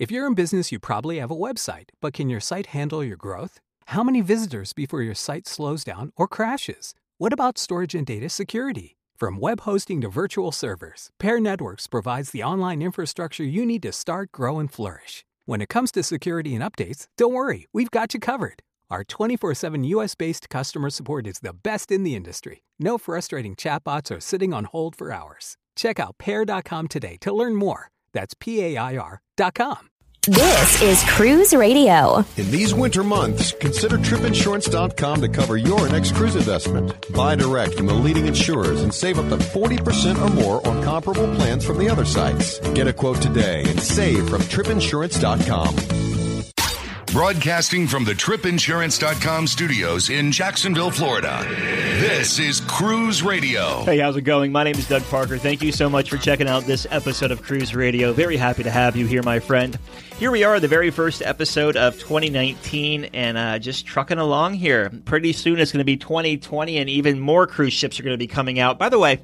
If you're in business, you probably have a website, but can your site handle your growth? How many visitors before your site slows down or crashes? What about storage and data security? From web hosting to virtual servers, Pair Networks provides the online infrastructure you need to start, grow, and flourish. When it comes to security and updates, don't worry, we've got you covered. Our 24 7 US based customer support is the best in the industry. No frustrating chatbots or sitting on hold for hours. Check out pair.com today to learn more. That's P A I R.com. This is Cruise Radio. In these winter months, consider tripinsurance.com to cover your next cruise investment. Buy direct from the leading insurers and save up to 40% or more on comparable plans from the other sites. Get a quote today and save from tripinsurance.com. Broadcasting from the tripinsurance.com studios in Jacksonville, Florida. This is Cruise Radio. Hey, how's it going? My name is Doug Parker. Thank you so much for checking out this episode of Cruise Radio. Very happy to have you here, my friend. Here we are, the very first episode of 2019, and uh, just trucking along here. Pretty soon it's going to be 2020, and even more cruise ships are going to be coming out. By the way,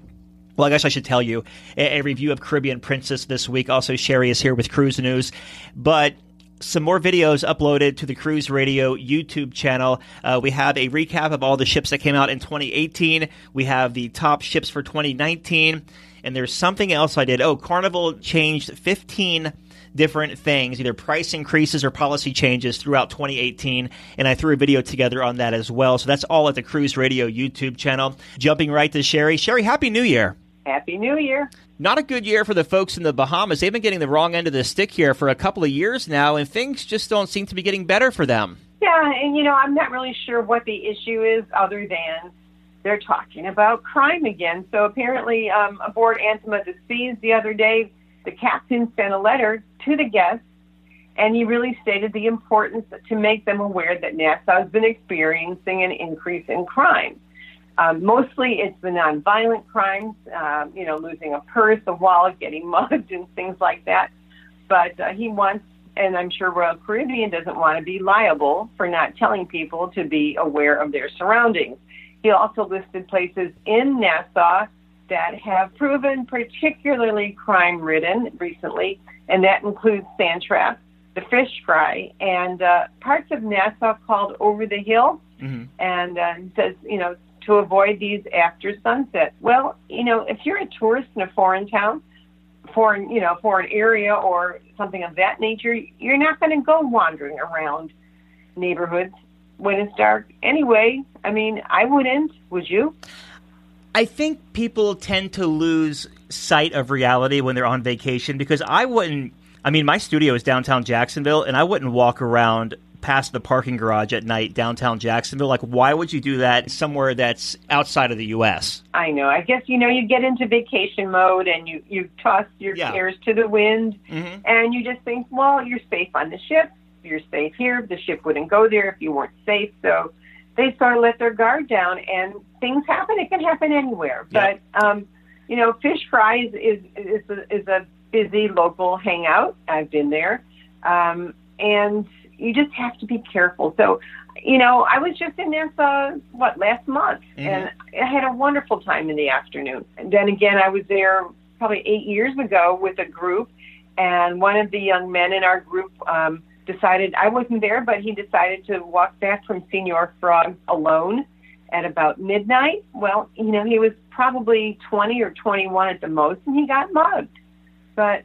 well, I guess I should tell you a, a, review of Caribbean Princess this week. Also, Sherry is here with Cruise News. But some more videos uploaded to the Cruise Radio YouTube channel. Uh, we have a recap of all the ships that came out in 2018. We have the top ships for 2019. And there's something else I did. Oh, Carnival changed 15 different things, either price increases or policy changes throughout 2018. And I threw a video together on that as well. So that's all at the Cruise Radio YouTube channel. Jumping right to Sherry. Sherry, Happy New Year. Happy New Year. Not a good year for the folks in the Bahamas. They've been getting the wrong end of the stick here for a couple of years now, and things just don't seem to be getting better for them. Yeah, and you know, I'm not really sure what the issue is other than they're talking about crime again. So apparently, um, aboard Anthem of the Seas the other day, the captain sent a letter to the guests, and he really stated the importance to make them aware that Nassau has been experiencing an increase in crime. Um, mostly it's the nonviolent crimes, um, you know, losing a purse, a wallet, getting mugged, and things like that. But uh, he wants, and I'm sure Royal Caribbean doesn't want to be liable for not telling people to be aware of their surroundings. He also listed places in Nassau that have proven particularly crime ridden recently, and that includes Sand Trap, the Fish Fry, and uh, parts of Nassau called Over the Hill. Mm-hmm. And uh, says, you know, to avoid these after sunset. Well, you know, if you're a tourist in a foreign town, foreign, you know, foreign area or something of that nature, you're not going to go wandering around neighborhoods when it's dark. Anyway, I mean, I wouldn't. Would you? I think people tend to lose sight of reality when they're on vacation because I wouldn't. I mean, my studio is downtown Jacksonville, and I wouldn't walk around past the parking garage at night downtown Jacksonville. Like, why would you do that somewhere that's outside of the U.S.? I know. I guess you know you get into vacation mode and you you toss your yeah. cares to the wind, mm-hmm. and you just think, well, you're safe on the ship. You're safe here. The ship wouldn't go there if you weren't safe. So they sort of let their guard down, and things happen. It can happen anywhere. But um, you know, Fish Fry is is is a, is a busy local hangout. I've been there. Um, and you just have to be careful. So, you know, I was just in Nassau, what, last month, mm-hmm. and I had a wonderful time in the afternoon. And then again, I was there probably eight years ago with a group, and one of the young men in our group um, decided, I wasn't there, but he decided to walk back from Señor Frog alone at about midnight. Well, you know, he was probably 20 or 21 at the most, and he got mugged. But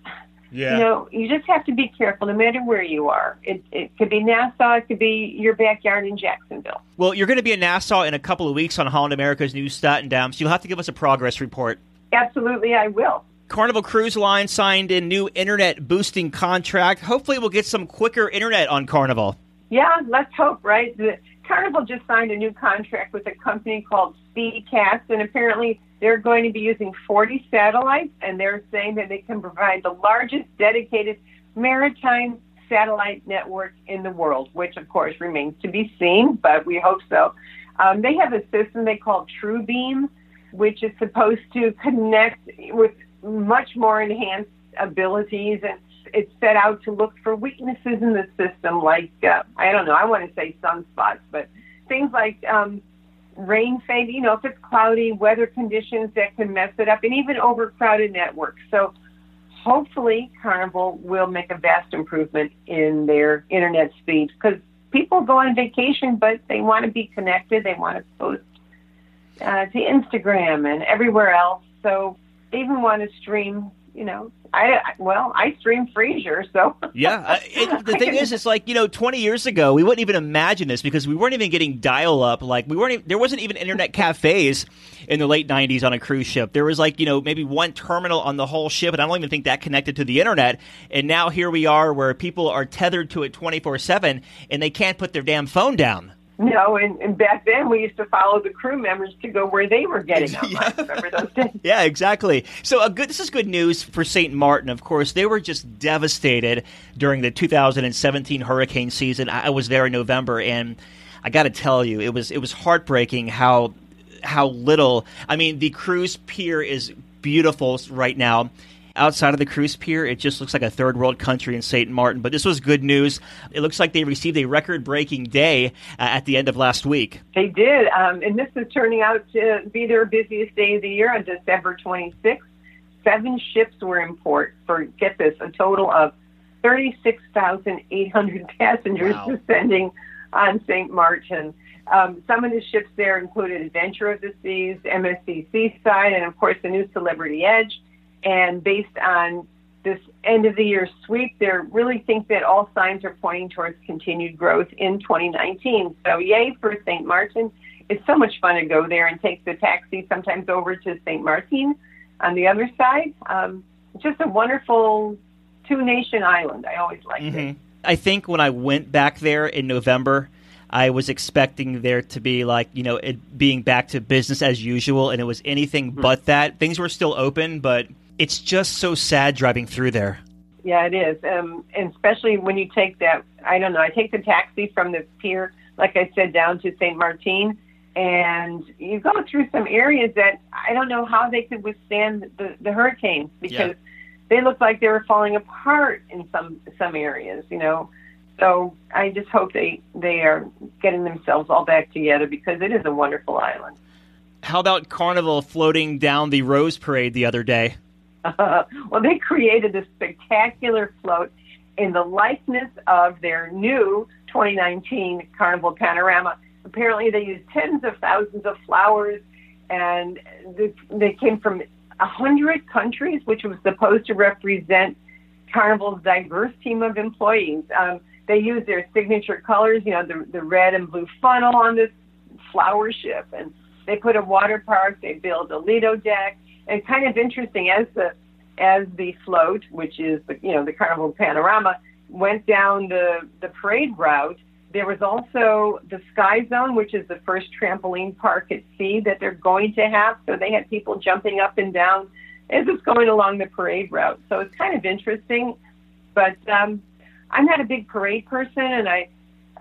yeah. You know, you just have to be careful no matter where you are. It, it could be Nassau, it could be your backyard in Jacksonville. Well, you're going to be in Nassau in a couple of weeks on Holland America's new Statendam, so you'll have to give us a progress report. Absolutely, I will. Carnival Cruise Line signed a new internet boosting contract. Hopefully, we'll get some quicker internet on Carnival. Yeah, let's hope, right? The Carnival just signed a new contract with a company called Speedcast, and apparently they're going to be using 40 satellites, and they're saying that they can provide the largest dedicated maritime satellite network in the world, which of course remains to be seen, but we hope so. Um, they have a system they call TrueBeam, which is supposed to connect with much more enhanced abilities, and it's set out to look for weaknesses in the system, like uh, I don't know, I want to say sunspots, but things like um, rain fade, you know, if it's cloudy, weather conditions that can mess it up, and even overcrowded networks. So hopefully Carnival will make a vast improvement in their internet speed because people go on vacation, but they want to be connected. They want to post uh, to Instagram and everywhere else. So even want to stream, you know, I well, I stream Frasier, so yeah. Uh, it, the thing is, it's like you know, twenty years ago, we wouldn't even imagine this because we weren't even getting dial up. Like we weren't. Even, there wasn't even internet cafes in the late '90s on a cruise ship. There was like you know maybe one terminal on the whole ship, and I don't even think that connected to the internet. And now here we are, where people are tethered to it twenty four seven, and they can't put their damn phone down. No, and, and back then we used to follow the crew members to go where they were getting them. Yeah. remember those days? Yeah, exactly. So, a good. This is good news for St. Maarten. Of course, they were just devastated during the 2017 hurricane season. I I was there in November, and I got to tell you, it was it was heartbreaking how how little. I mean, the cruise pier is beautiful right now. Outside of the cruise pier, it just looks like a third world country in St. Maarten. But this was good news. It looks like they received a record breaking day uh, at the end of last week. They did, um, and this is turning out to be their busiest day of the year on December 26th. Seven ships were in port for, get this, a total of 36,800 passengers Wow. descending on St. Maarten. Um, some of the ships there included Adventure of the Seas, MSC Seaside, and of course the new Celebrity Edge. And based on this end of the year sweep, they really think that all signs are pointing towards continued growth in 2019. So, yay for St. Maarten. It's so much fun to go there and take the taxi sometimes over to St. Martin on the other side. Um, it's just a wonderful two nation island. I always liked it. Mm-hmm. I think when I went back there in November, I was expecting there to be like you know it being back to business as usual, and it was anything but that. Things were still open, but it's just so sad driving through there. Yeah, it is. Um, and especially when you take that, I don't know, I take the taxi from the pier, like I said, down to St. Martin, and you go through some areas that I don't know how they could withstand the, the hurricanes because they look like they were falling apart in some some areas, you know. So I just hope they they are getting themselves all back together because it is a wonderful island. How about Carnival floating down the Rose Parade the other day? well, they created this spectacular float in the likeness of their new 2019 Carnival Panorama. Apparently, they used tens of thousands of flowers, and they, they came from a hundred countries, which was supposed to represent Carnival's diverse team of employees. Um, they used their signature colors, you know, the, the red and blue funnel on this flower ship, and they put a water park. They built a Lido deck, and kind of interesting as the as the float, which is the you know the Carnival Panorama, went down the the parade route. There was also the Sky Zone, which is the first trampoline park at sea that they're going to have. So they had people jumping up and down as it's going along the parade route. So it's kind of interesting. But um, I'm not a big parade person, and I,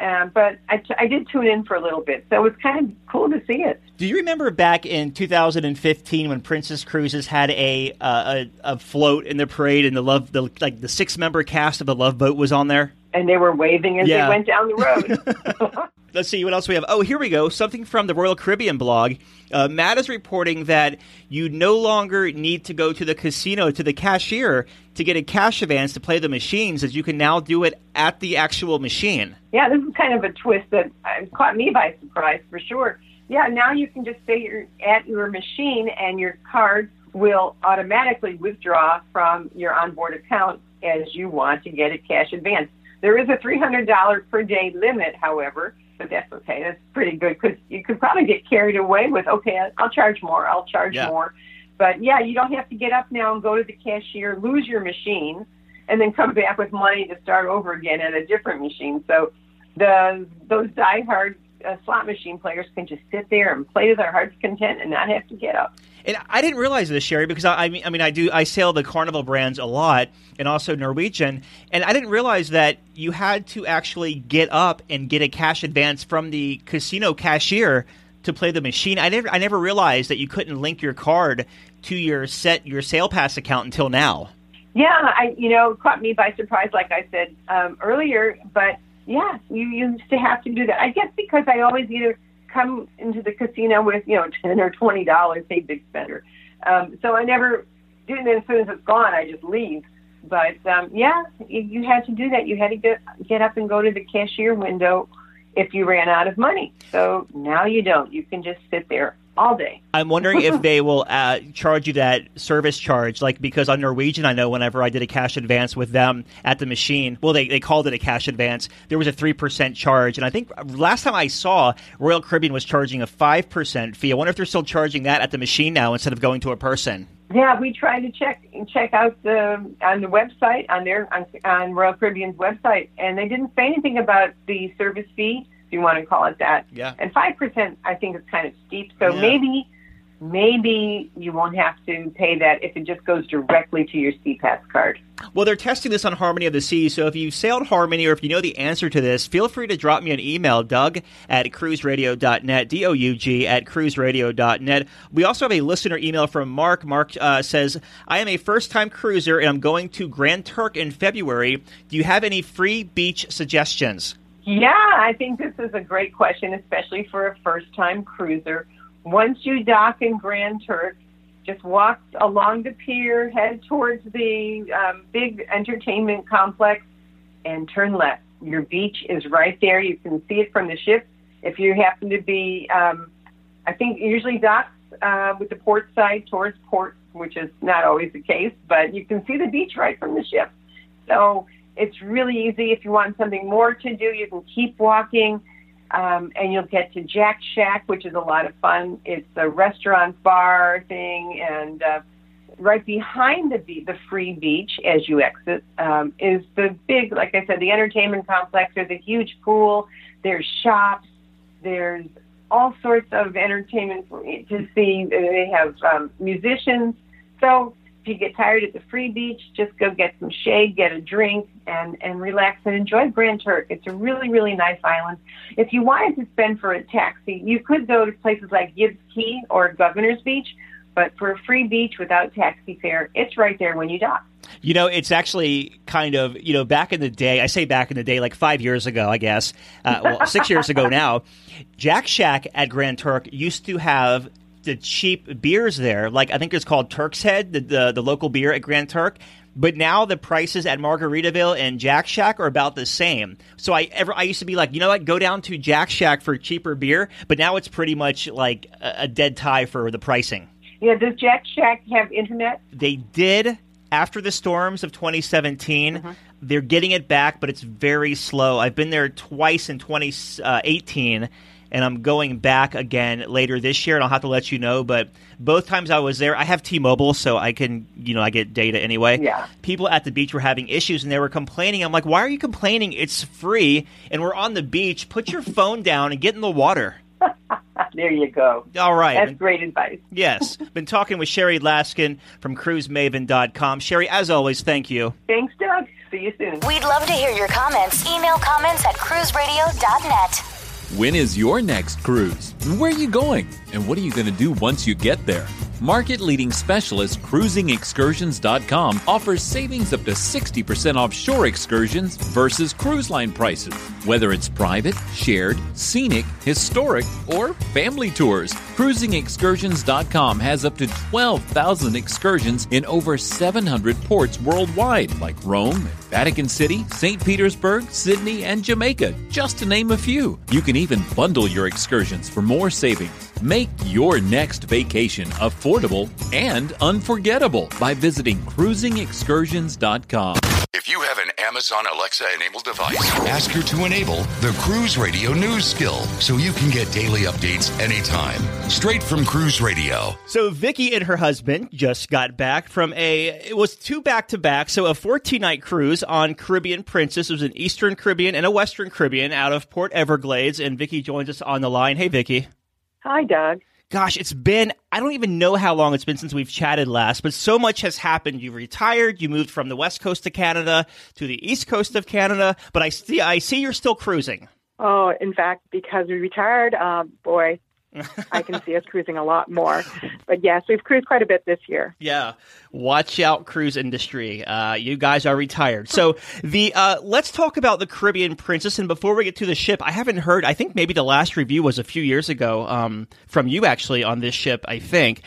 uh, but I, t- I did tune in for a little bit, so it was kind of cool to see it. Do you remember back in 2015 when Princess Cruises had a uh, a, a float in the parade and the love the like the six member cast of the Love Boat was on there? And they were waving as Yeah. they went down the road. Let's see what else we have. Oh, here we go. Something from the Royal Caribbean blog. Uh, Matt is reporting that you no longer need to go to the casino to the cashier to get a cash advance to play the machines, as you can now do it at the actual machine. yeah, this is kind of a twist that uh, caught me by surprise for sure. Yeah, now you can just say you're at your machine and your card will automatically withdraw from your onboard account as you want to get a cash advance. There is a $300 per day limit, however, but that's okay. That's pretty good because you could probably get carried away with, okay, I'll charge more, I'll charge Yeah. more. But yeah, you don't have to get up now and go to the cashier, lose your machine, and then come back with money to start over again at a different machine. So the those diehard uh, slot machine players can just sit there and play to their heart's content and not have to get up. And I didn't realize this, Sherry, because I, I mean, I mean, I do. I sail the Carnival brands a lot, and also Norwegian. And I didn't realize that you had to actually get up and get a cash advance from the casino cashier to play the machine. I never, I never realized that you couldn't link your card to your set your sale pass account until now. Yeah, I you know caught me by surprise, like I said um, earlier. But yeah, you used to have to do that. I guess because I always either come into the casino with you know ten or twenty dollars, hey big spender. Um, so I never then as soon as it's gone, I just leave. But um, yeah, you, you had to do that. You had to get get up and go to the cashier window if you ran out of money. So now you don't. You can just sit there all day. I'm wondering if they will uh, charge you that service charge, like because on Norwegian, I know whenever I did a cash advance with them at the machine, well, they, they called it a cash advance. There was a three percent charge, and I think last time I saw Royal Caribbean was charging a five percent fee. I wonder if they're still charging that at the machine now instead of going to a person. Yeah, we tried to check check out the on the website on their on, on Royal Caribbean's website, and they didn't say anything about the service fee, you want to call it that. Yeah. And five percent, I think, is kind of steep. So Yeah. maybe maybe you won't have to pay that if it just goes directly to your SeaPass card. Well, they're testing this on Harmony of the Seas, so if you've sailed Harmony or if you know the answer to this, feel free to drop me an email, Doug at cruiseradio.net, D O U G at cruiseradio.net. We also have a listener email from Mark. Mark uh, says, I am a first time cruiser and I'm going to Grand Turk in February. Do you have any free beach suggestions? Yeah, I think this is a great question, especially for a first time cruiser. Once you dock in Grand Turk, just walk along the pier, head towards the um, big entertainment complex, and turn left. Your beach is right there. You can see it from the ship. If you happen to be, um, I think usually docks uh, with the port side towards port, which is not always the case, but you can see the beach right from the ship. So it's really easy. If you want something more to do, you can keep walking, um, and you'll get to Jack Shack, which is a lot of fun. It's a restaurant bar thing, and uh, right behind the be- the free beach as you exit um, is the big, like I said, the entertainment complex. There's a huge pool. There's shops. There's all sorts of entertainment to see. They have um, musicians. So if you get tired at the free beach, just go get some shade, get a drink, and, and relax and enjoy Grand Turk. It's a really, really nice island. If you wanted to spend for a taxi, you could go to places like Gibbs Cay or Governor's Beach, but for a free beach without taxi fare, it's right there when you dock. You know, it's actually kind of, you know, back in the day, I say back in the day, like five years ago, I guess, uh, well, six years ago now, Jack Shack at Grand Turk used to have the cheap beers there. Like, I think it's called Turk's Head, the, the, the local beer at Grand Turk. But now the prices at Margaritaville and Jack Shack are about the same. So I ever I used to be like, you know what, go down to Jack Shack for cheaper beer. But now it's pretty much like a, a dead tie for the pricing. Yeah, does Jack Shack have internet? They did after the storms of 2017. Uh-huh. They're getting it back, but it's very slow. I've been there twice in 2018, and I'm going back again later this year, and I'll have to let you know. But both times I was there, I have T-Mobile, so I can, you know, I get data anyway. Yeah. People at the beach were having issues, and they were complaining. I'm like, why are you complaining? It's free, and we're on the beach. Put your phone down and get in the water. There you go. All right. That's great advice. Yes. Been talking with Sherry Laskin from cruisemaven.com. Sherry, as always, thank you. Thanks, Doug. See you soon. We'd love to hear your comments. Email comments at cruiseradio.net. When is your next cruise? Where are you going? And what are you going to do once you get there? Market leading specialist cruisingexcursions.com offers savings up to 60% off shore excursions versus cruise line prices. Whether it's private, shared, scenic, historic, or family tours, cruisingexcursions.com has up to 12,000 excursions in over 700 ports worldwide, like Rome, Vatican City, St. Petersburg, Sydney, and Jamaica, just to name a few. You can even bundle your excursions for more savings. Make your next vacation affordable and unforgettable by visiting cruisingexcursions.com. If you have an Amazon Alexa enabled device, ask her to enable the Cruise Radio News skill so you can get daily updates anytime. Straight from Cruise Radio. So Vicky and her husband just got back from a it was two back to back, so a 14 night cruise on Caribbean Princess. It was an Eastern Caribbean and a Western Caribbean out of Port Everglades and Vicky joins us on the line. Hey Vicky. Hi, Doug. Gosh, it's been I don't even know how long it's been since we've chatted last, but so much has happened. You retired, you moved from the west coast of Canada to the east coast of Canada, but I see I see you're still cruising. Oh, in fact, because we retired, uh, boy, I can see us cruising a lot more. But yes, we've cruised quite a bit this year. Yeah, watch out, cruise industry. Uh, you guys are retired. So the uh, let's talk about the Caribbean Princess. And before we get to the ship, I haven't heard. I think maybe the last review was a few years ago um, from you actually on this ship. I think.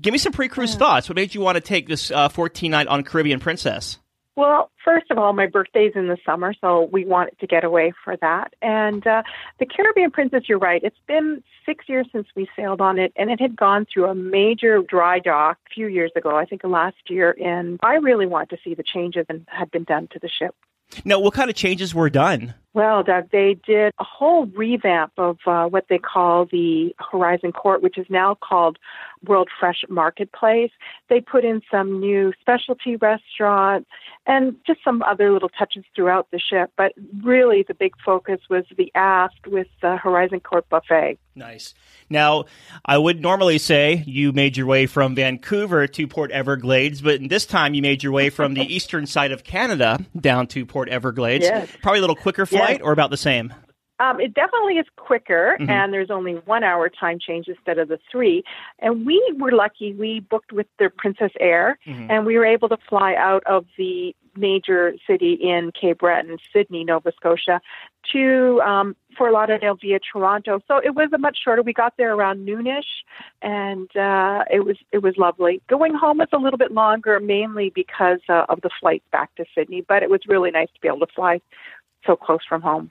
Give me some pre-cruise thoughts. What made you want to take this uh, 14 night on Caribbean Princess? Well, first of all, my birthday's in the summer, so we wanted to get away for that. And uh, the Caribbean Princess, you're right. It's been six years since we sailed on it, and it had gone through a major dry dock a few years ago, I think last year. And I really want to see the changes that had been done to the ship. Now, what kind of changes were done? Well, Doug, they did a whole revamp of uh, what they call the Horizon Court, which is now called World Fresh Marketplace. They put in some new specialty restaurants and just some other little touches throughout the ship. But really, the big focus was the aft with the Horizon Court buffet. Nice. Now, I would normally say you made your way from Vancouver to Port Everglades, but this time you made your way from the eastern side of Canada down to Port Everglades. Yes. Probably a little quicker flight or about the same? Um, it definitely is quicker, Mhm. and there's only one hour time change instead of the three. And we were lucky; we booked with the Princess Air, Mhm. and we were able to fly out of the major city in Cape Breton, Sydney, Nova Scotia, to um, Fort Lauderdale via Toronto. So it was a much shorter. We got there around noonish, and uh, it was it was lovely. Going home was a little bit longer, mainly because uh, of the flight back to Sydney. But it was really nice to be able to fly so close from home.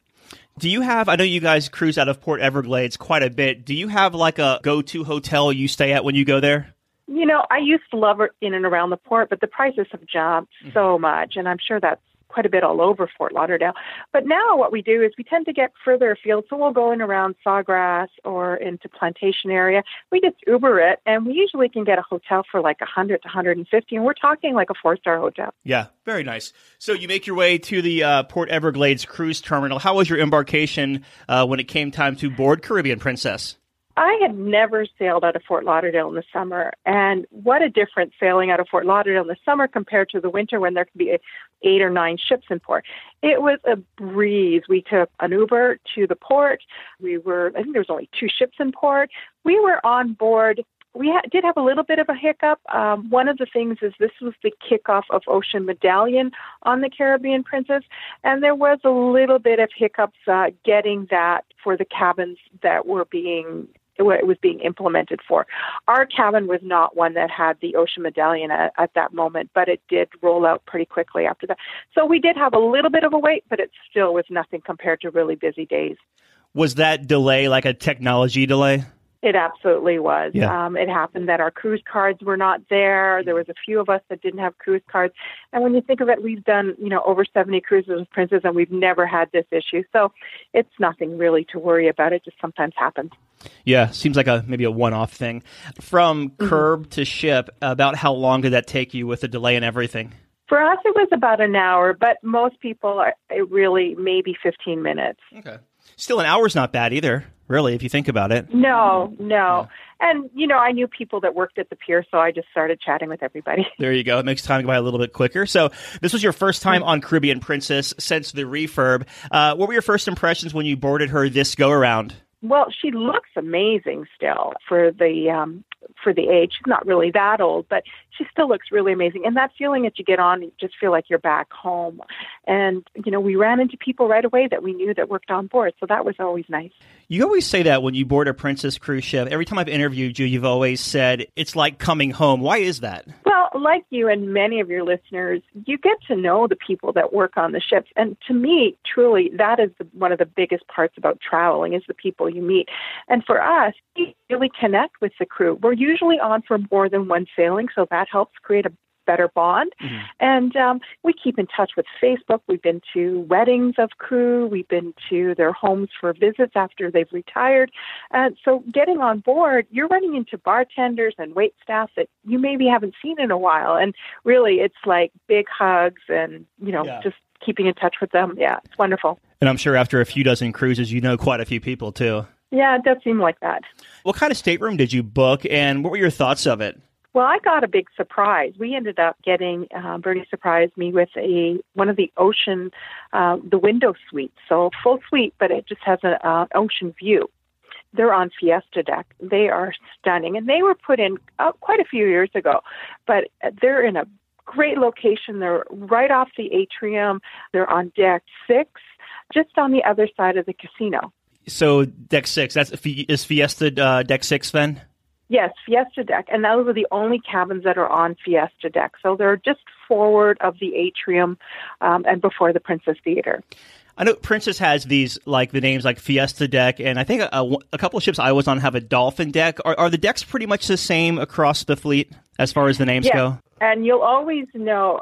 Do you have, I know you guys cruise out of Port Everglades quite a bit. Do you have like a go to hotel you stay at when you go there? You know, I used to love it in and around the port, but the prices have jumped mm-hmm. so much, and I'm sure that's quite a bit all over Fort Lauderdale. But now what we do is we tend to get further afield, so we'll go in around Sawgrass or into Plantation area. We just Uber it, and we usually can get a hotel for like a 100 to 150, and we're talking like a four-star hotel. Yeah, very nice. So you make your way to the uh, Port Everglades cruise terminal. How was your embarkation uh, when it came time to board Caribbean Princess? I had never sailed out of Fort Lauderdale in the summer, and what a difference sailing out of Fort Lauderdale in the summer compared to the winter when there could be eight or nine ships in port. It was a breeze. We took an Uber to the port. We were, I think there was only two ships in port. We were on board. We ha- did have a little bit of a hiccup. Um, one of the things is this was the kickoff of Ocean Medallion on the Caribbean Princess, and there was a little bit of hiccups uh, getting that for the cabins that were being what it was being implemented for. Our cabin was not one that had the ocean medallion at, at that moment, but it did roll out pretty quickly after that. So we did have a little bit of a wait, but it still was nothing compared to really busy days. Was that delay like a technology delay? It absolutely was. Yeah. Um, it happened that our cruise cards were not there. There was a few of us that didn't have cruise cards. And when you think of it, we've done, you know, over 70 cruises with Princess and we've never had this issue. So it's nothing really to worry about. It just sometimes happens. Yeah, seems like a maybe a one-off thing. From curb to ship, about how long did that take you with the delay and everything? For us, it was about an hour, but most people are it really maybe 15 minutes. Okay. Still, an hour's not bad either, really, if you think about it. No, no. And, you know, I knew people that worked at the pier, so I just started chatting with everybody. There you go. It makes time go by a little bit quicker. So, this was your first time on Caribbean Princess since the refurb. Uh, what were your first impressions when you boarded her this go around? Well, she looks amazing still for the um for the age. She's not really that old, but she still looks really amazing. And that feeling that you get on, you just feel like you're back home. And you know, we ran into people right away that we knew that worked on board, so that was always nice. You always say that when you board a Princess cruise ship. Every time I've interviewed you, you've always said it's like coming home. Why is that? Well, like you and many of your listeners, you get to know the people that work on the ships, and to me, truly, that is the, one of the biggest parts about traveling is the people you meet. And for us, we really connect with the crew. We're usually on for more than one sailing, so that helps create a better bond. And um, we keep in touch with Facebook. We've been to weddings of crew. We've been to their homes for visits after they've retired. And so getting on board, you're running into bartenders and wait staff that you maybe haven't seen in a while. And really, it's like big hugs and, you know, Yeah. just keeping in touch with them. Yeah, it's wonderful. And I'm sure after a few dozen cruises, you know quite a few people too. Yeah, it does seem like that. What kind of stateroom did you book, and what were your thoughts of it? Well, I got a big surprise. We ended up getting uh, Bernie surprised me with a one of the ocean, uh, the window suites. So full suite, but it just has an uh, ocean view. They're on Fiesta deck. They are stunning, and they were put in uh, quite a few years ago, but they're in a great location. They're right off the atrium. They're on deck six, just on the other side of the casino. So deck six, that's is Fiesta uh, deck six then? Yes, Fiesta Deck, and those are the only cabins that are on Fiesta Deck. So they're just forward of the atrium um, and before the Princess Theater. I know Princess has these like the names like Fiesta Deck, and I think a, a couple of ships I was on have a Dolphin Deck. Are, are the decks pretty much the same across the fleet as far as the names yes. go? And you'll always know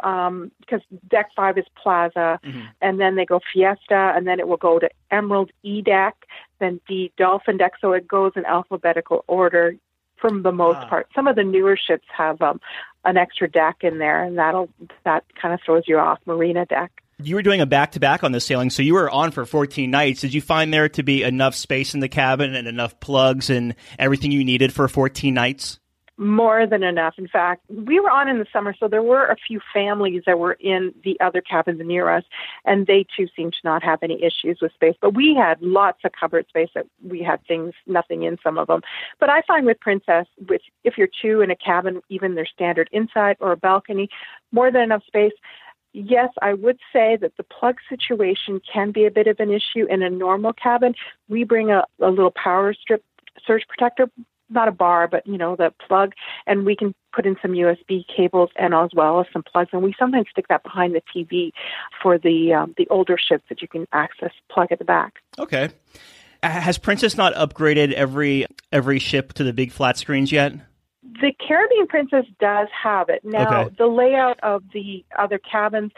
because um, Deck Five is Plaza, mm-hmm. and then they go Fiesta, and then it will go to Emerald E Deck, then D Dolphin Deck. So it goes in alphabetical order from the most ah. part. Some of the newer ships have um, an extra deck in there, and that'll that kind of throws you off. Marina Deck. You were doing a back to back on the sailing, so you were on for 14 nights. Did you find there to be enough space in the cabin and enough plugs and everything you needed for 14 nights? More than enough. In fact, we were on in the summer, so there were a few families that were in the other cabins near us, and they too seemed to not have any issues with space. But we had lots of cupboard space that we had things, nothing in some of them. But I find with Princess, with if you're two in a cabin, even their standard inside or a balcony, more than enough space yes, I would say that the plug situation can be a bit of an issue in a normal cabin. We bring a, a little power strip surge protector, not a bar, but you know the plug, and we can put in some USB cables and as well as some plugs. And we sometimes stick that behind the TV for the um, the older ships that you can access plug at the back. Okay. Has Princess not upgraded every every ship to the big flat screens yet? The Caribbean Princess does have it. Now, okay. the layout of the other cabins,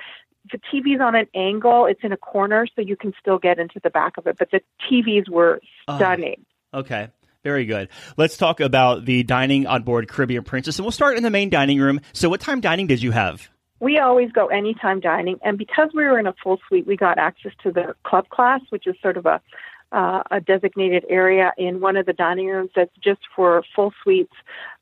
the TV's on an angle. It's in a corner, so you can still get into the back of it. But the TVs were ah, stunning. okay. Very good. Let's talk about the dining on board Caribbean Princess, and we'll start in the main dining room. So, what time dining did you have? We always go anytime dining, and because we were in a full suite, we got access to the club class, which is sort of a uh, a designated area in one of the dining rooms that's just for full suites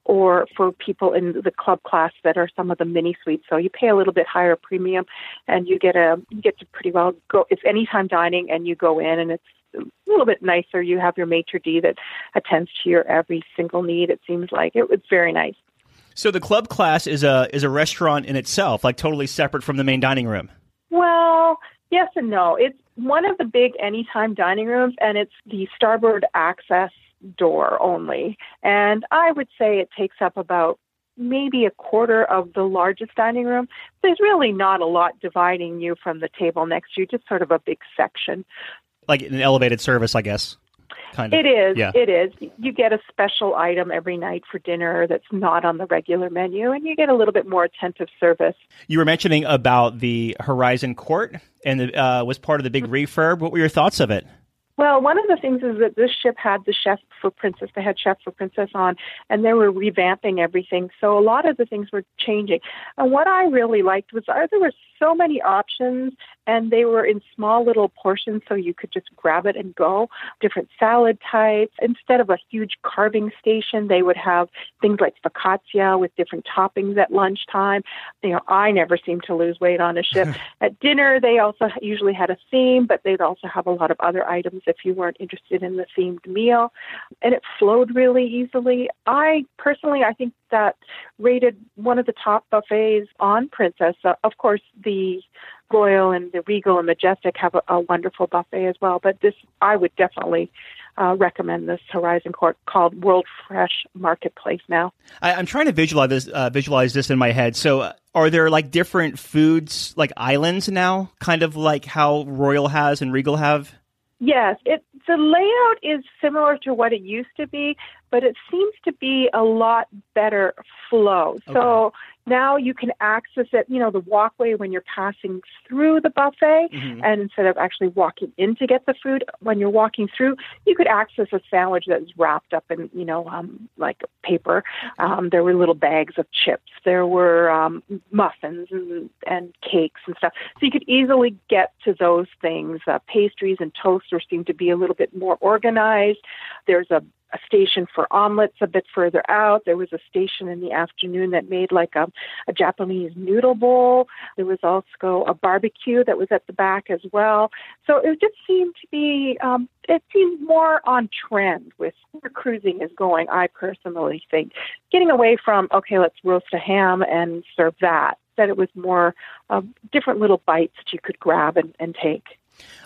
or for people in the club class that are some of the mini suites. So you pay a little bit higher premium, and you get a you get to pretty well go. It's anytime dining, and you go in, and it's a little bit nicer. You have your maitre d that attends to your every single need. It seems like it was very nice. So the club class is a is a restaurant in itself, like totally separate from the main dining room. Well, yes and no. It's one of the big anytime dining rooms, and it's the starboard access door only. And I would say it takes up about maybe a quarter of the largest dining room. There's really not a lot dividing you from the table next to you, just sort of a big section. Like an elevated service, I guess. Kind of. It is. Yeah. It is. You get a special item every night for dinner that's not on the regular menu, and you get a little bit more attentive service. You were mentioning about the Horizon Court, and the, uh, was part of the big refurb. What were your thoughts of it? Well, one of the things is that this ship had the chef for Princess, the head chef for Princess on, and they were revamping everything. So a lot of the things were changing. And what I really liked was uh, there were so many options and they were in small little portions so you could just grab it and go. Different salad types. Instead of a huge carving station, they would have things like focaccia with different toppings at lunchtime. You know, I never seem to lose weight on a ship. at dinner, they also usually had a theme, but they'd also have a lot of other items if you weren't interested in the themed meal. And it flowed really easily. I personally, I think that rated one of the top buffets on Princess. Uh, of course, the Royal and the Regal and Majestic have a, a wonderful buffet as well. But this, I would definitely uh, recommend this Horizon Court called World Fresh Marketplace now. I, am trying to visualize this, uh, visualize this in my head. So, uh, are there like different foods, like islands now, kind of like how Royal has and Regal have? Yes, it the layout is similar to what it used to be, but it seems to be a lot better flow. Okay. So now you can access it, you know, the walkway when you're passing through the buffet, mm-hmm. and instead of actually walking in to get the food, when you're walking through, you could access a sandwich that's wrapped up in, you know, um, like paper. Um, there were little bags of chips. There were um, muffins and, and cakes and stuff. So you could easily get to those things. Uh, pastries and toasters seem to be a little bit more organized. There's a a station for omelets a bit further out. There was a station in the afternoon that made like a, a Japanese noodle bowl. There was also a barbecue that was at the back as well. So it just seemed to be, um, it seemed more on trend with where cruising is going, I personally think. Getting away from, okay, let's roast a ham and serve that, that it was more uh, different little bites that you could grab and, and take.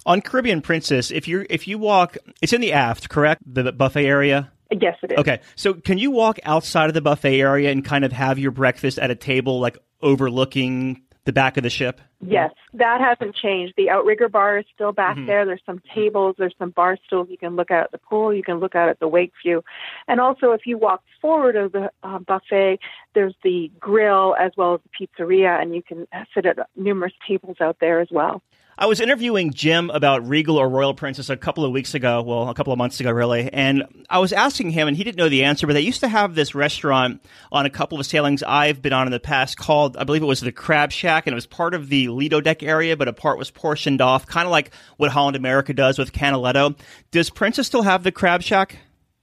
On Caribbean Princess, if you if you walk, it's in the aft, correct? The buffet area. Yes, it is. Okay, so can you walk outside of the buffet area and kind of have your breakfast at a table like overlooking the back of the ship? Yes, that hasn't changed. The outrigger bar is still back Mhm. there. There's some tables, there's some bar stools. You can look out at the pool, you can look out at the wake view. And also, if you walk forward of the uh, buffet, there's the grill as well as the pizzeria, and you can sit at numerous tables out there as well. I was interviewing Jim about Regal or Royal Princess a couple of weeks ago, well, a couple of months ago, really, and I was asking him, and he didn't know the answer, but they used to have this restaurant on a couple of sailings I've been on in the past called, I believe it was the Crab Shack, and it was part of the Lido Deck area, but a part was portioned off, kind of like what Holland America does with Canaletto. Does Princess still have the Crab Shack?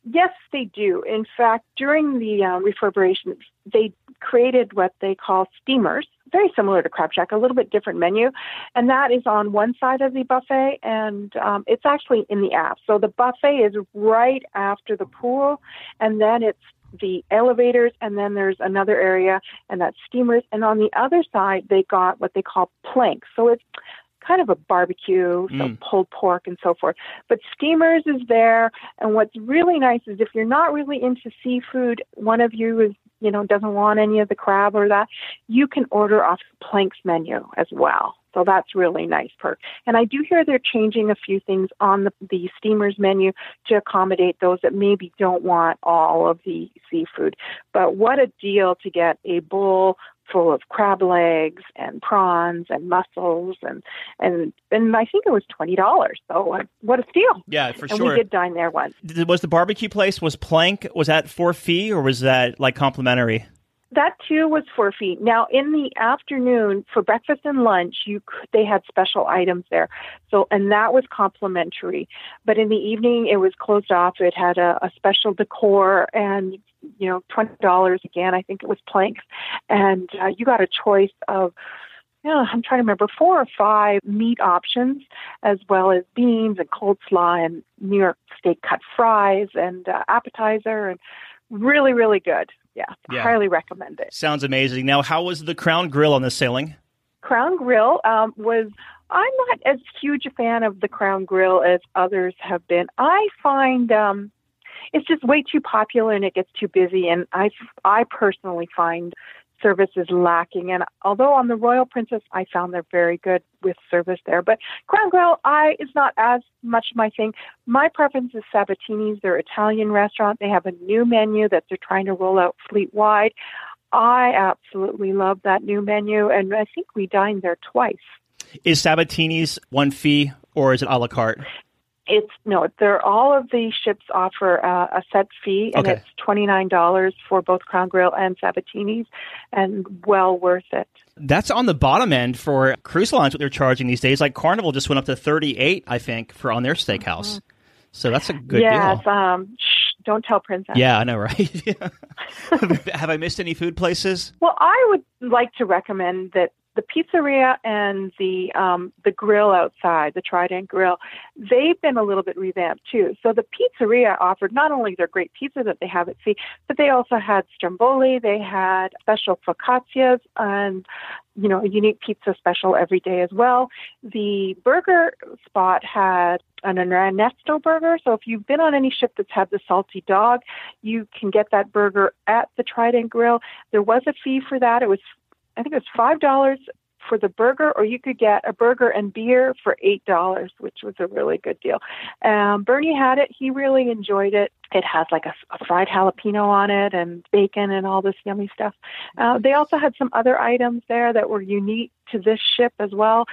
Yes, they do. In fact, during the uh, refurbishment, they created what they call steamers, very similar to Crab Shack, a little bit different menu, and that is on one side of the buffet, and um, it's actually in the app. So the buffet is right after the pool, and then it's the elevators, and then there's another area, and that's steamers. And on the other side, they got what they call planks. So it's kind of a barbecue, so Mm. pulled pork and so forth. But steamers is there, and what's really nice is if you're not really into seafood, one of you is you know doesn't want any of the crab or that, you can order off the planks menu as well. So that's really nice perk. And I do hear they're changing a few things on the, the steamers menu to accommodate those that maybe don't want all of the seafood. But what a deal to get a bowl full of crab legs and prawns and mussels and and and I think it was twenty dollars. So what a steal! Yeah, for and sure. we did dine there once. Was the barbecue place, was Plank, was that for fee or was that like complimentary? That too was four feet. Now in the afternoon for breakfast and lunch, you could, they had special items there. So and that was complimentary. But in the evening, it was closed off. It had a, a special decor and you know twenty dollars again. I think it was planks, and uh, you got a choice of. Yeah, I'm trying to remember four or five meat options, as well as beans and cold slaw and New York steak cut fries and uh, appetizer, and really, really good. Yeah, Yeah. highly recommend it. Sounds amazing. Now, how was the Crown Grill on the sailing? Crown Grill um, was. I'm not as huge a fan of the Crown Grill as others have been. I find um, it's just way too popular and it gets too busy, and I I personally find service is lacking. And although on the Royal Princess, I found they're very good with service there, but Crown Grill, I is not as much my thing. My preference is Sabatini's. They're Italian restaurant. They have a new menu that they're trying to roll out fleet wide. I absolutely love that new menu, and I think we dined there twice. Is Sabatini's one fee or is it a la carte? It's no, they're all of the ships offer uh, a set fee, and Okay. it's twenty nine dollars for both Crown Grill and Sabatini's, and well worth it. That's on the bottom end for cruise lines. What they're charging these days, like Carnival just went up to thirty-eight, I think, for on their steakhouse. So that's a good yes, deal. um, shh, don't tell Princess. Yeah, I know, right? Have I missed any food places? Well, I would like to recommend that the pizzeria and the um, the grill outside, the Trident Grill, they've been a little bit revamped too. So the pizzeria offered not only their great pizza that they have at sea, but they also had stromboli, they had special focaccias, and you know a unique pizza special every day as well. The burger spot had an Ernesto burger. So if you've been on any ship that's had the salty dog, you can get that burger at the Trident Grill. There was a fee for that. It was, I think it was five dollars for the burger, or you could get a burger and beer for eight dollars, which was a really good deal. Um, Bernie had it; he really enjoyed it. It has like a, a fried jalapeno on it, and bacon, and all this yummy stuff. Uh, they also had some other items there that were unique to this ship as well.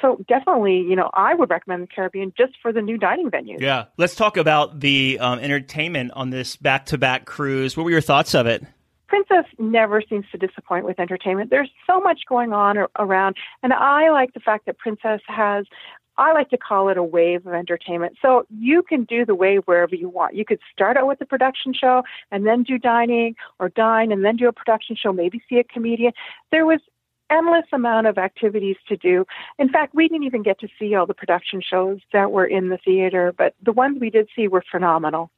So definitely, you know, I would recommend the Caribbean just for the new dining venues. Yeah. Let's talk about the um, entertainment on this back-to-back cruise. What were your thoughts of it? Princess never seems to disappoint with entertainment. There's so much going on around, and I like the fact that Princess has. I like to call it a wave of entertainment. So you can do the wave wherever you want. You could start out with a production show and then do dining, or dine and then do a production show, maybe see a comedian. There was endless amount of activities to do. In fact, we didn't even get to see all the production shows that were in the theater, but the ones we did see were phenomenal.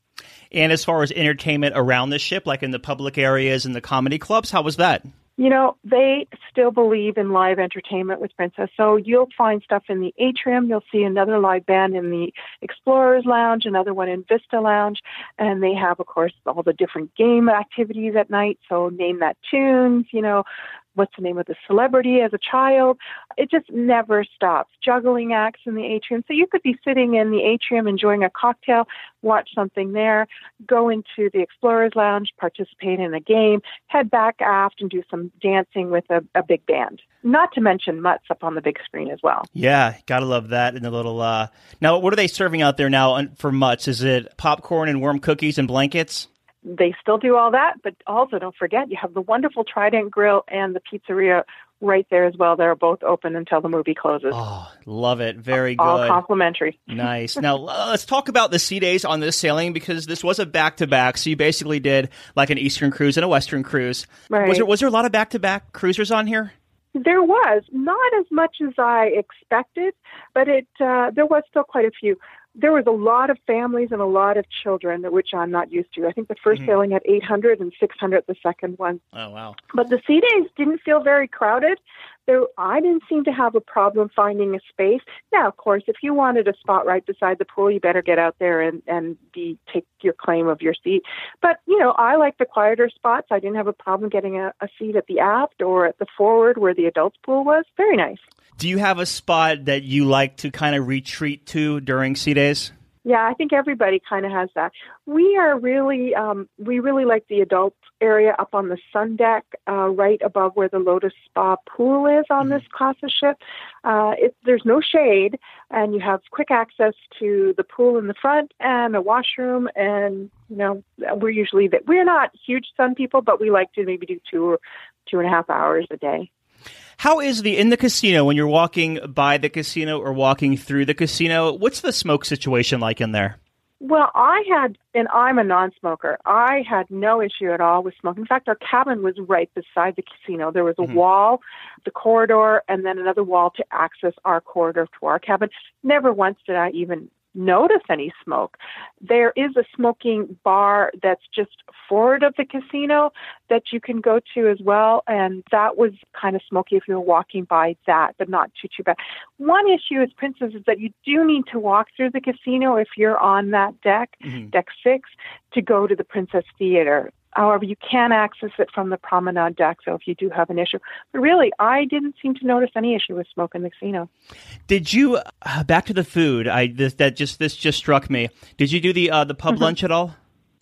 And as far as entertainment around the ship, like in the public areas and the comedy clubs, how was that? You know, they still believe in live entertainment with Princess. So you'll find stuff in the atrium. You'll see another live band in the Explorers Lounge, another one in Vista Lounge. And they have, of course, all the different game activities at night. So name that tunes, you know, what's the name of the celebrity as a child. It just never stops. Juggling acts in the atrium. So you could be sitting in the atrium enjoying a cocktail, watch something there, go into the Explorers Lounge, participate in a game, head back aft and do some dancing with a, a big band. Not to mention MUTS up on the big screen as well. Yeah, gotta love that. And the little uh now what are they serving out there now for MUTS? Is it popcorn and warm cookies and blankets? They still do all that, but also don't forget you have the wonderful Trident Grill and the pizzeria right there as well. They're both open until the movie closes. Oh, love it. Very good. All complimentary. nice. Now, let's talk about the sea days on this sailing because this was a back to back. So you basically did like an Eastern cruise and a Western cruise. Right. Was there, was there a lot of back to back cruisers on here? There was not as much as I expected, but it uh, there was still quite a few there was a lot of families and a lot of children, which I'm not used to. I think the 1st mm-hmm. sailing had 800 and 600 the second one. Oh wow! But the sea days didn't feel very crowded. There, I didn't seem to have a problem finding a space. Now, of course, if you wanted a spot right beside the pool, you better get out there and and be take your claim of your seat. But you know, I like the quieter spots. I didn't have a problem getting a, a seat at the aft or at the forward where the adults pool was. Very nice. Do you have a spot that you like to kind of retreat to during sea days? Yeah, I think everybody kind of has that. We are really, um, we really like the adult area up on the sun deck, uh, right above where the Lotus Spa pool is on mm-hmm. this class of ship. Uh, it, there's no shade, and you have quick access to the pool in the front and a washroom. And you know, we're usually that we're not huge sun people, but we like to maybe do two or two and a half hours a day. How is the in the casino when you're walking by the casino or walking through the casino? What's the smoke situation like in there? Well, I had, and I'm a non-smoker. I had no issue at all with smoke. In fact, our cabin was right beside the casino. There was a mm-hmm. wall, the corridor, and then another wall to access our corridor to our cabin. Never once did I even notice any smoke. There is a smoking bar that's just forward of the casino that you can go to as well, and that was kind of smoky if you were walking by that, but not too too bad. One issue with Princess is that you do need to walk through the casino if you're on that deck, mm-hmm. deck six, to go to the Princess Theater. However, you can access it from the promenade deck, so if you do have an issue. But really, I didn't seem to notice any issue with smoke in the casino. Did you uh, back to the food? I this, that just this just struck me. Did you do the uh, the pub mm-hmm. lunch at all?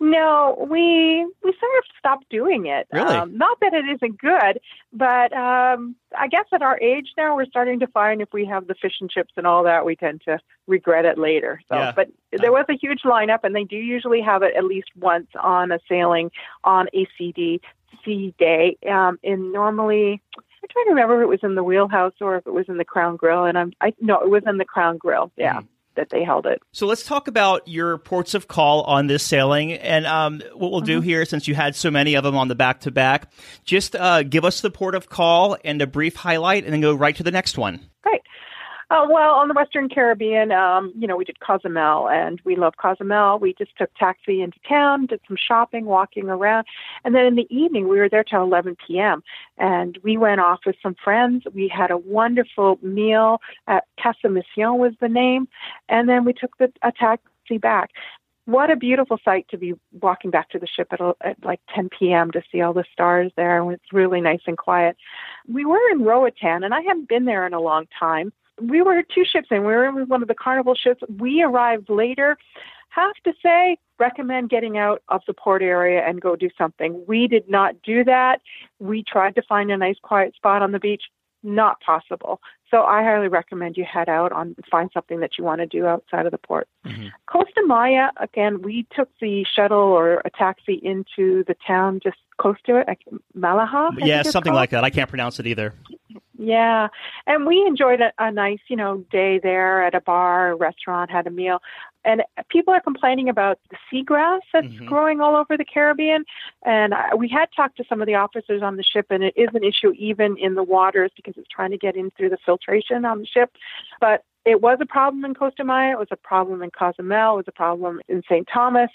No, we we sort of stopped doing it. Really? Um, not that it isn't good, but um, I guess at our age now, we're starting to find if we have the fish and chips and all that, we tend to regret it later. So, yeah. but there was a huge lineup, and they do usually have it at least once on a sailing on a CDC day. Um, in normally, I'm trying to remember if it was in the wheelhouse or if it was in the Crown Grill, and I'm I no, it was in the Crown Grill. Yeah. Mm that they held it. So let's talk about your ports of call on this sailing. And um, what we'll mm-hmm. do here, since you had so many of them on the back to back, just uh, give us the port of call and a brief highlight, and then go right to the next one. Great. Uh, well, on the Western Caribbean, um, you know, we did Cozumel, and we love Cozumel. We just took taxi into town, did some shopping, walking around, and then in the evening we were there till 11 p.m. And we went off with some friends. We had a wonderful meal at Casa Mission was the name, and then we took the a taxi back what a beautiful sight to be walking back to the ship at, at like 10 p.m. to see all the stars there. And it's really nice and quiet. We were in Roatan, and I hadn't been there in a long time we were two ships in. We were in one of the carnival ships. We arrived later. Have to say, recommend getting out of the port area and go do something. We did not do that. We tried to find a nice quiet spot on the beach. Not possible. So I highly recommend you head out on find something that you want to do outside of the port. Mm-hmm. Costa Maya, again, we took the shuttle or a taxi into the town just close to it, like Malaha. yeah, something like that. I can't pronounce it either. Yeah, and we enjoyed a, a nice, you know, day there at a bar, restaurant, had a meal. And people are complaining about the seagrass that's Mhm. growing all over the Caribbean. And I, we had talked to some of the officers on the ship, and it is an issue even in the waters because it's trying to get in through the filtration on the ship. But it was a problem in Costa Maya. It was a problem in Cozumel. It was a problem in St. Thomas.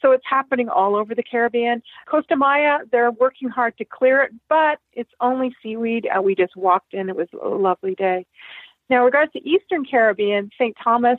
So it's happening all over the Caribbean. Costa Maya, they're working hard to clear it, but it's only seaweed. Uh, we just walked in. It was a lovely day. Now, regards to Eastern Caribbean, St. Thomas,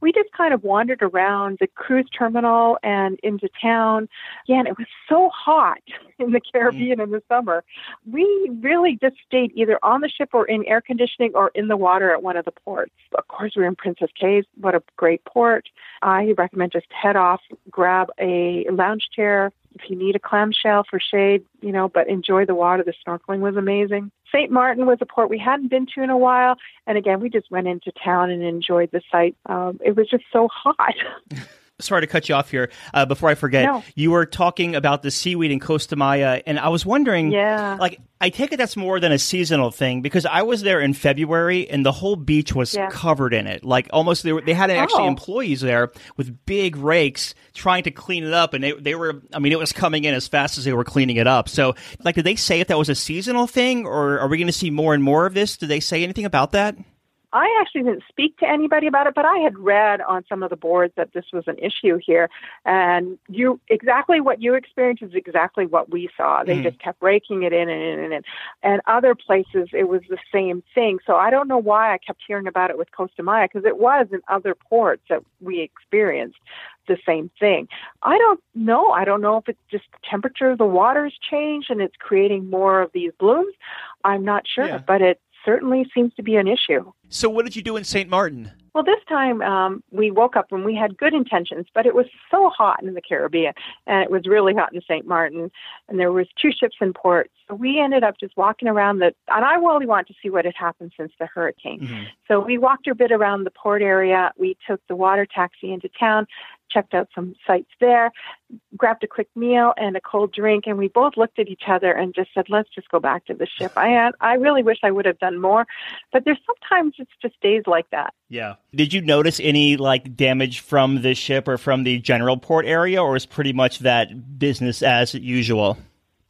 we just kind of wandered around the cruise terminal and into town. Again, it was so hot in the mm-hmm. Caribbean in the summer. We really just stayed either on the ship or in air conditioning or in the water at one of the ports. Of course, we were in Princess Cays. What a great port. I recommend just head off, grab a lounge chair. If you need a clamshell for shade, you know, but enjoy the water. The snorkeling was amazing. St. Maarten was a port we hadn't been to in a while. And again, we just went into town and enjoyed the site. Um, it was just so hot. Sorry to cut you off here. Uh, before I forget, No. you were talking about the seaweed in Costa Maya, and I was wondering, Yeah. like, I take it that's more than a seasonal thing because I was there in February and the whole beach was Yeah. covered in it. Like, almost they, were, they had actually Oh. employees there with big rakes trying to clean it up, and they they were, I mean, it was coming in as fast as they were cleaning it up. So, like, did they say if that was a seasonal thing, or are we going to see more and more of this? Did they say anything about that? I actually didn't speak to anybody about it, but I had read on some of the boards that this was an issue here. And you exactly what you experienced is exactly what we saw. They Mhm. just kept raking it in and in and in. And other places it was the same thing. So I don't know why I kept hearing about it with Costa Maya because it was in other ports that we experienced the same thing. I don't know. I don't know if it's just the temperature of the water's changed and it's creating more of these blooms. I'm not sure, Yeah. but it certainly seems to be an issue. So, what did you do in St. Maarten? Well, this time um, we woke up and we had good intentions, but it was so hot in the Caribbean, and it was really hot in St. Maarten, and there was two ships in port. So we ended up just walking around the, and I really wanted to see what had happened since the hurricane. Mhm. So we walked a bit around the port area. We took the water taxi into town, checked out some sites there, grabbed a quick meal and a cold drink, and we both looked at each other and just said, "Let's just go back to the ship." I had, I really wish I would have done more, but there's sometimes it's just days like that. Yeah. Did you notice any like damage from the ship or from the general port area, or is pretty much that business as usual?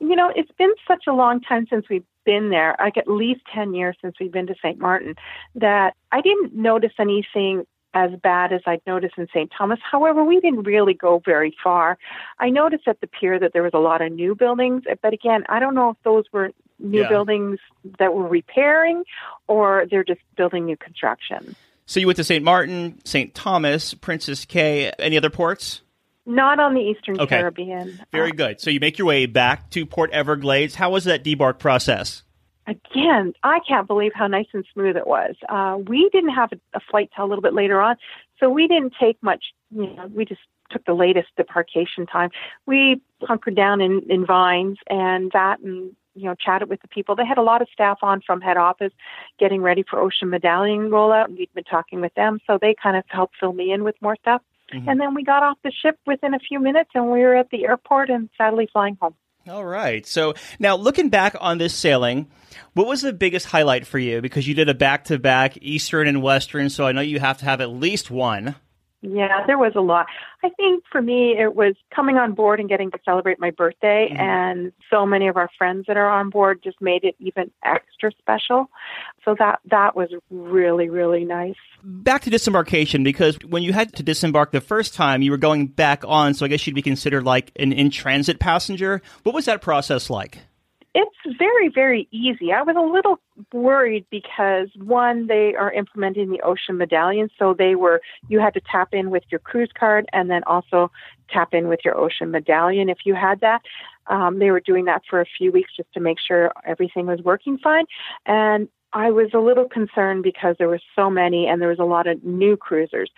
You know, it's been such a long time since we've been there, like at least 10 years since we've been to St. Maarten, that I didn't notice anything as bad as I'd noticed in St. Thomas. However, we didn't really go very far. I noticed at the pier that there was a lot of new buildings, eh, but again, I don't know if those were new Yeah. buildings that were repairing or they're just building new construction. So you went to St. Maarten, St. Thomas, Princess Cays. Any other ports? Not on the Eastern Okay. Caribbean. Very good. So you make your way back to Port Everglades. How was that debark process? again, I can't believe how nice and smooth it was. Uh, we didn't have a, a flight till a little bit later on, so we didn't take much. You know, we just took the latest debarkation time. We hunkered down in, in vines and that, and you know, chatted with the people. They had a lot of staff on from head office, getting ready for Ocean Medallion rollout, and we'd been talking with them, so they kind of helped fill me in with more stuff. Mhm. And then we got off the ship within a few minutes, and we were at the airport and sadly flying home. All right. So now looking back on this sailing, what was the biggest highlight for you? Because you did a back to back Eastern and Western, so I know you have to have at least one. Yeah, there was a lot. I think for me, it was coming on board and getting to celebrate my birthday, Mhm. and so many of our friends that are on board just made it even extra special. So that that was really really nice. Back to disembarkation, because when you had to disembark the first time, you were going back on, so I guess you'd be considered like an in transit passenger. What was that process like? It's very, very easy. I was a little worried because one, they are implementing the ocean medallion, so they were you had to tap in with your cruise card and then also tap in with your ocean medallion if you had that. Um, they were doing that for a few weeks just to make sure everything was working fine, and I was a little concerned because there were so many and there was a lot of new cruisers.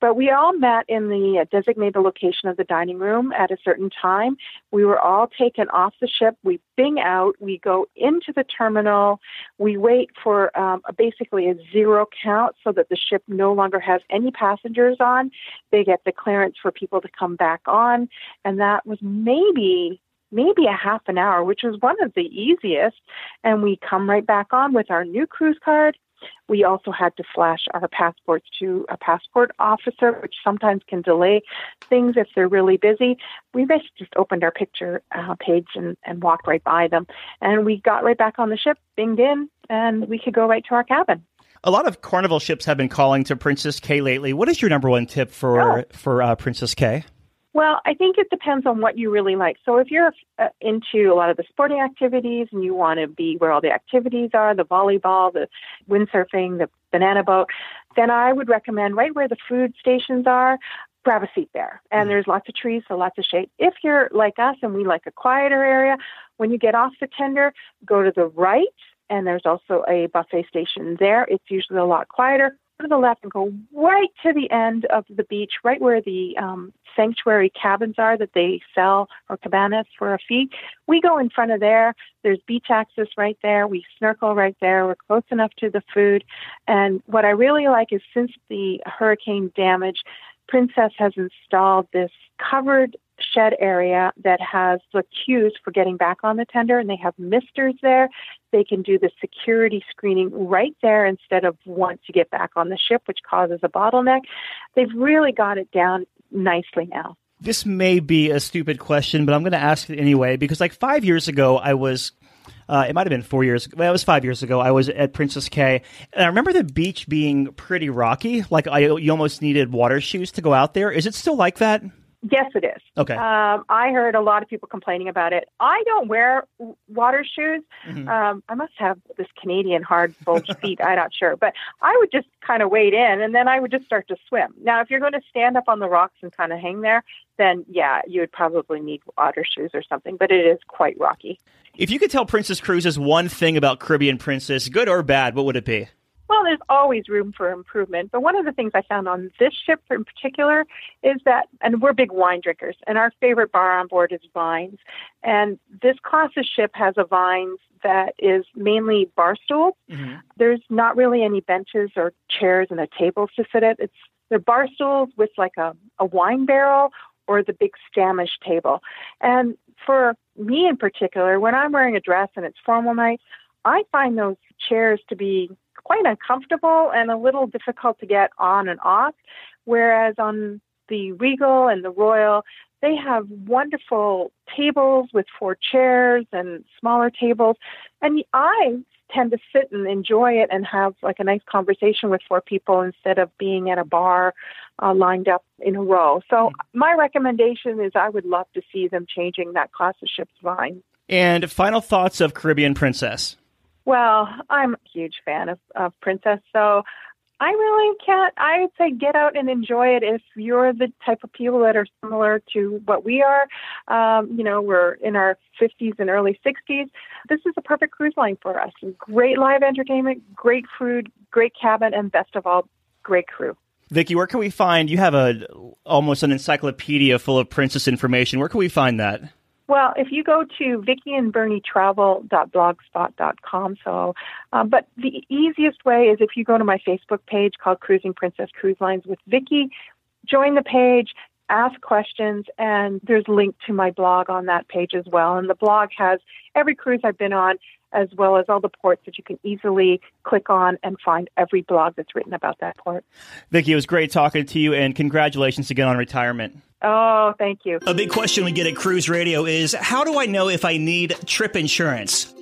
But we all met in the uh, designated location of the dining room at a certain time. We were all taken off the ship. We bing out. We go into the terminal. We wait for um, basically a zero count so that the ship no longer has any passengers on. They get the clearance for people to come back on. And that was maybe maybe a half an hour, which was one of the easiest. And we come right back on with our new cruise card, We also had to flash our passports to a passport officer, which sometimes can delay things if they're really busy. We basically just opened our picture uh, page and, and walked right by them. And we got right back on the ship, binged in, and we could go right to our cabin. A lot of Carnival ships have been calling to Princess Cays lately. What is your number one tip for Oh. for uh, Princess Cays? Well, I think it depends on what you really like. So if you're uh, into a lot of the sporting activities and you want to be where all the activities are, the volleyball, the windsurfing, the banana boat, then I would recommend right where the food stations are, grab a seat there. And there's lots of trees, so lots of shade. If you're like us and we like a quieter area, when you get off the tender, go to the right and there's also a buffet station there. It's usually a lot quieter. To the left and go right to the end of the beach, right where the um, sanctuary cabins are that they sell or cabanas for a fee. We go in front of there. There's beach access right there. We snorkel right there. We're close enough to the food. And what I really like is since the hurricane damage, Princess has installed this covered shed area that has the queues for getting back on the tender, and they have misters there. They can do the security screening right there instead of once you get back on the ship, which causes a bottleneck. They've really got it down nicely now. This may be a stupid question, but I'm going to ask it anyway because, like five years ago, I was. Uh, it might have been four years. Well, it was five years ago. I was at Princess Cays, and I remember the beach being pretty rocky. Like I, you almost needed water shoes to go out there. Is it still like that? Yes, it is. Okay. Um, I heard a lot of people complaining about it. I don't wear water shoes. Mhm. Um, I must have this Canadian hard bulge feet. I'm not sure, but I would just kind of wade in, and then I would just start to swim. Now, if you're going to stand up on the rocks and kind of hang there, then yeah, you would probably need water shoes or something. But it is quite rocky. If you could tell Princess Cruises one thing about Caribbean Princess, good or bad, what would it be? Well, there's always room for improvement. But one of the things I found on this ship in particular is that, and we're big wine drinkers, and our favorite bar on board is Vines. And this class of ship has a Vines that is mainly bar stools. Mm-hmm. There's not really any benches or chairs and a tables to sit at. It's they're bar stools with like a, a wine barrel or the big Stamish table. And for me in particular, when I'm wearing a dress and it's formal night, I find those chairs to be quite uncomfortable and a little difficult to get on and off. Whereas on the Regal and the Royal, they have wonderful tables with four chairs and smaller tables. And I tend to sit and enjoy it and have like a nice conversation with four people instead of being at a bar uh, lined up in a row. So my recommendation is I would love to see them changing that class of ship's vine. And final thoughts of Caribbean Princess. Well, I'm a huge fan of, of Princess, so I really can't. I would say get out and enjoy it if you're the type of people that are similar to what we are. Um, you know, we're in our 50s and early 60s. This is a perfect cruise line for us. Great live entertainment, great food, great cabin, and best of all, great crew. Vicky, where can we find? You have a almost an encyclopedia full of princess information. Where can we find that? Well, if you go to vickyandbernietravel.blogspot.com, so, um, but the easiest way is if you go to my Facebook page called Cruising Princess Cruise Lines with Vicky, join the page, ask questions, and there's a link to my blog on that page as well. And the blog has every cruise I've been on, as well as all the ports that you can easily click on and find every blog that's written about that port. Vicky, it was great talking to you, and congratulations again on retirement. Oh, thank you. A big question we get at Cruise Radio is how do I know if I need trip insurance?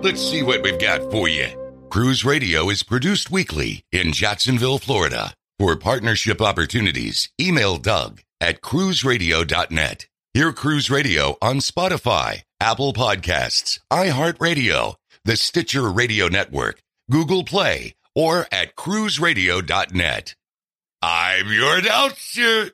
Let's see what we've got for you. Cruise Radio is produced weekly in Jacksonville, Florida. For partnership opportunities, email Doug at cruiseradio.net. Hear Cruise Radio on Spotify, Apple Podcasts, iHeartRadio, the Stitcher Radio Network, Google Play, or at cruiseradio.net. I'm your announcer,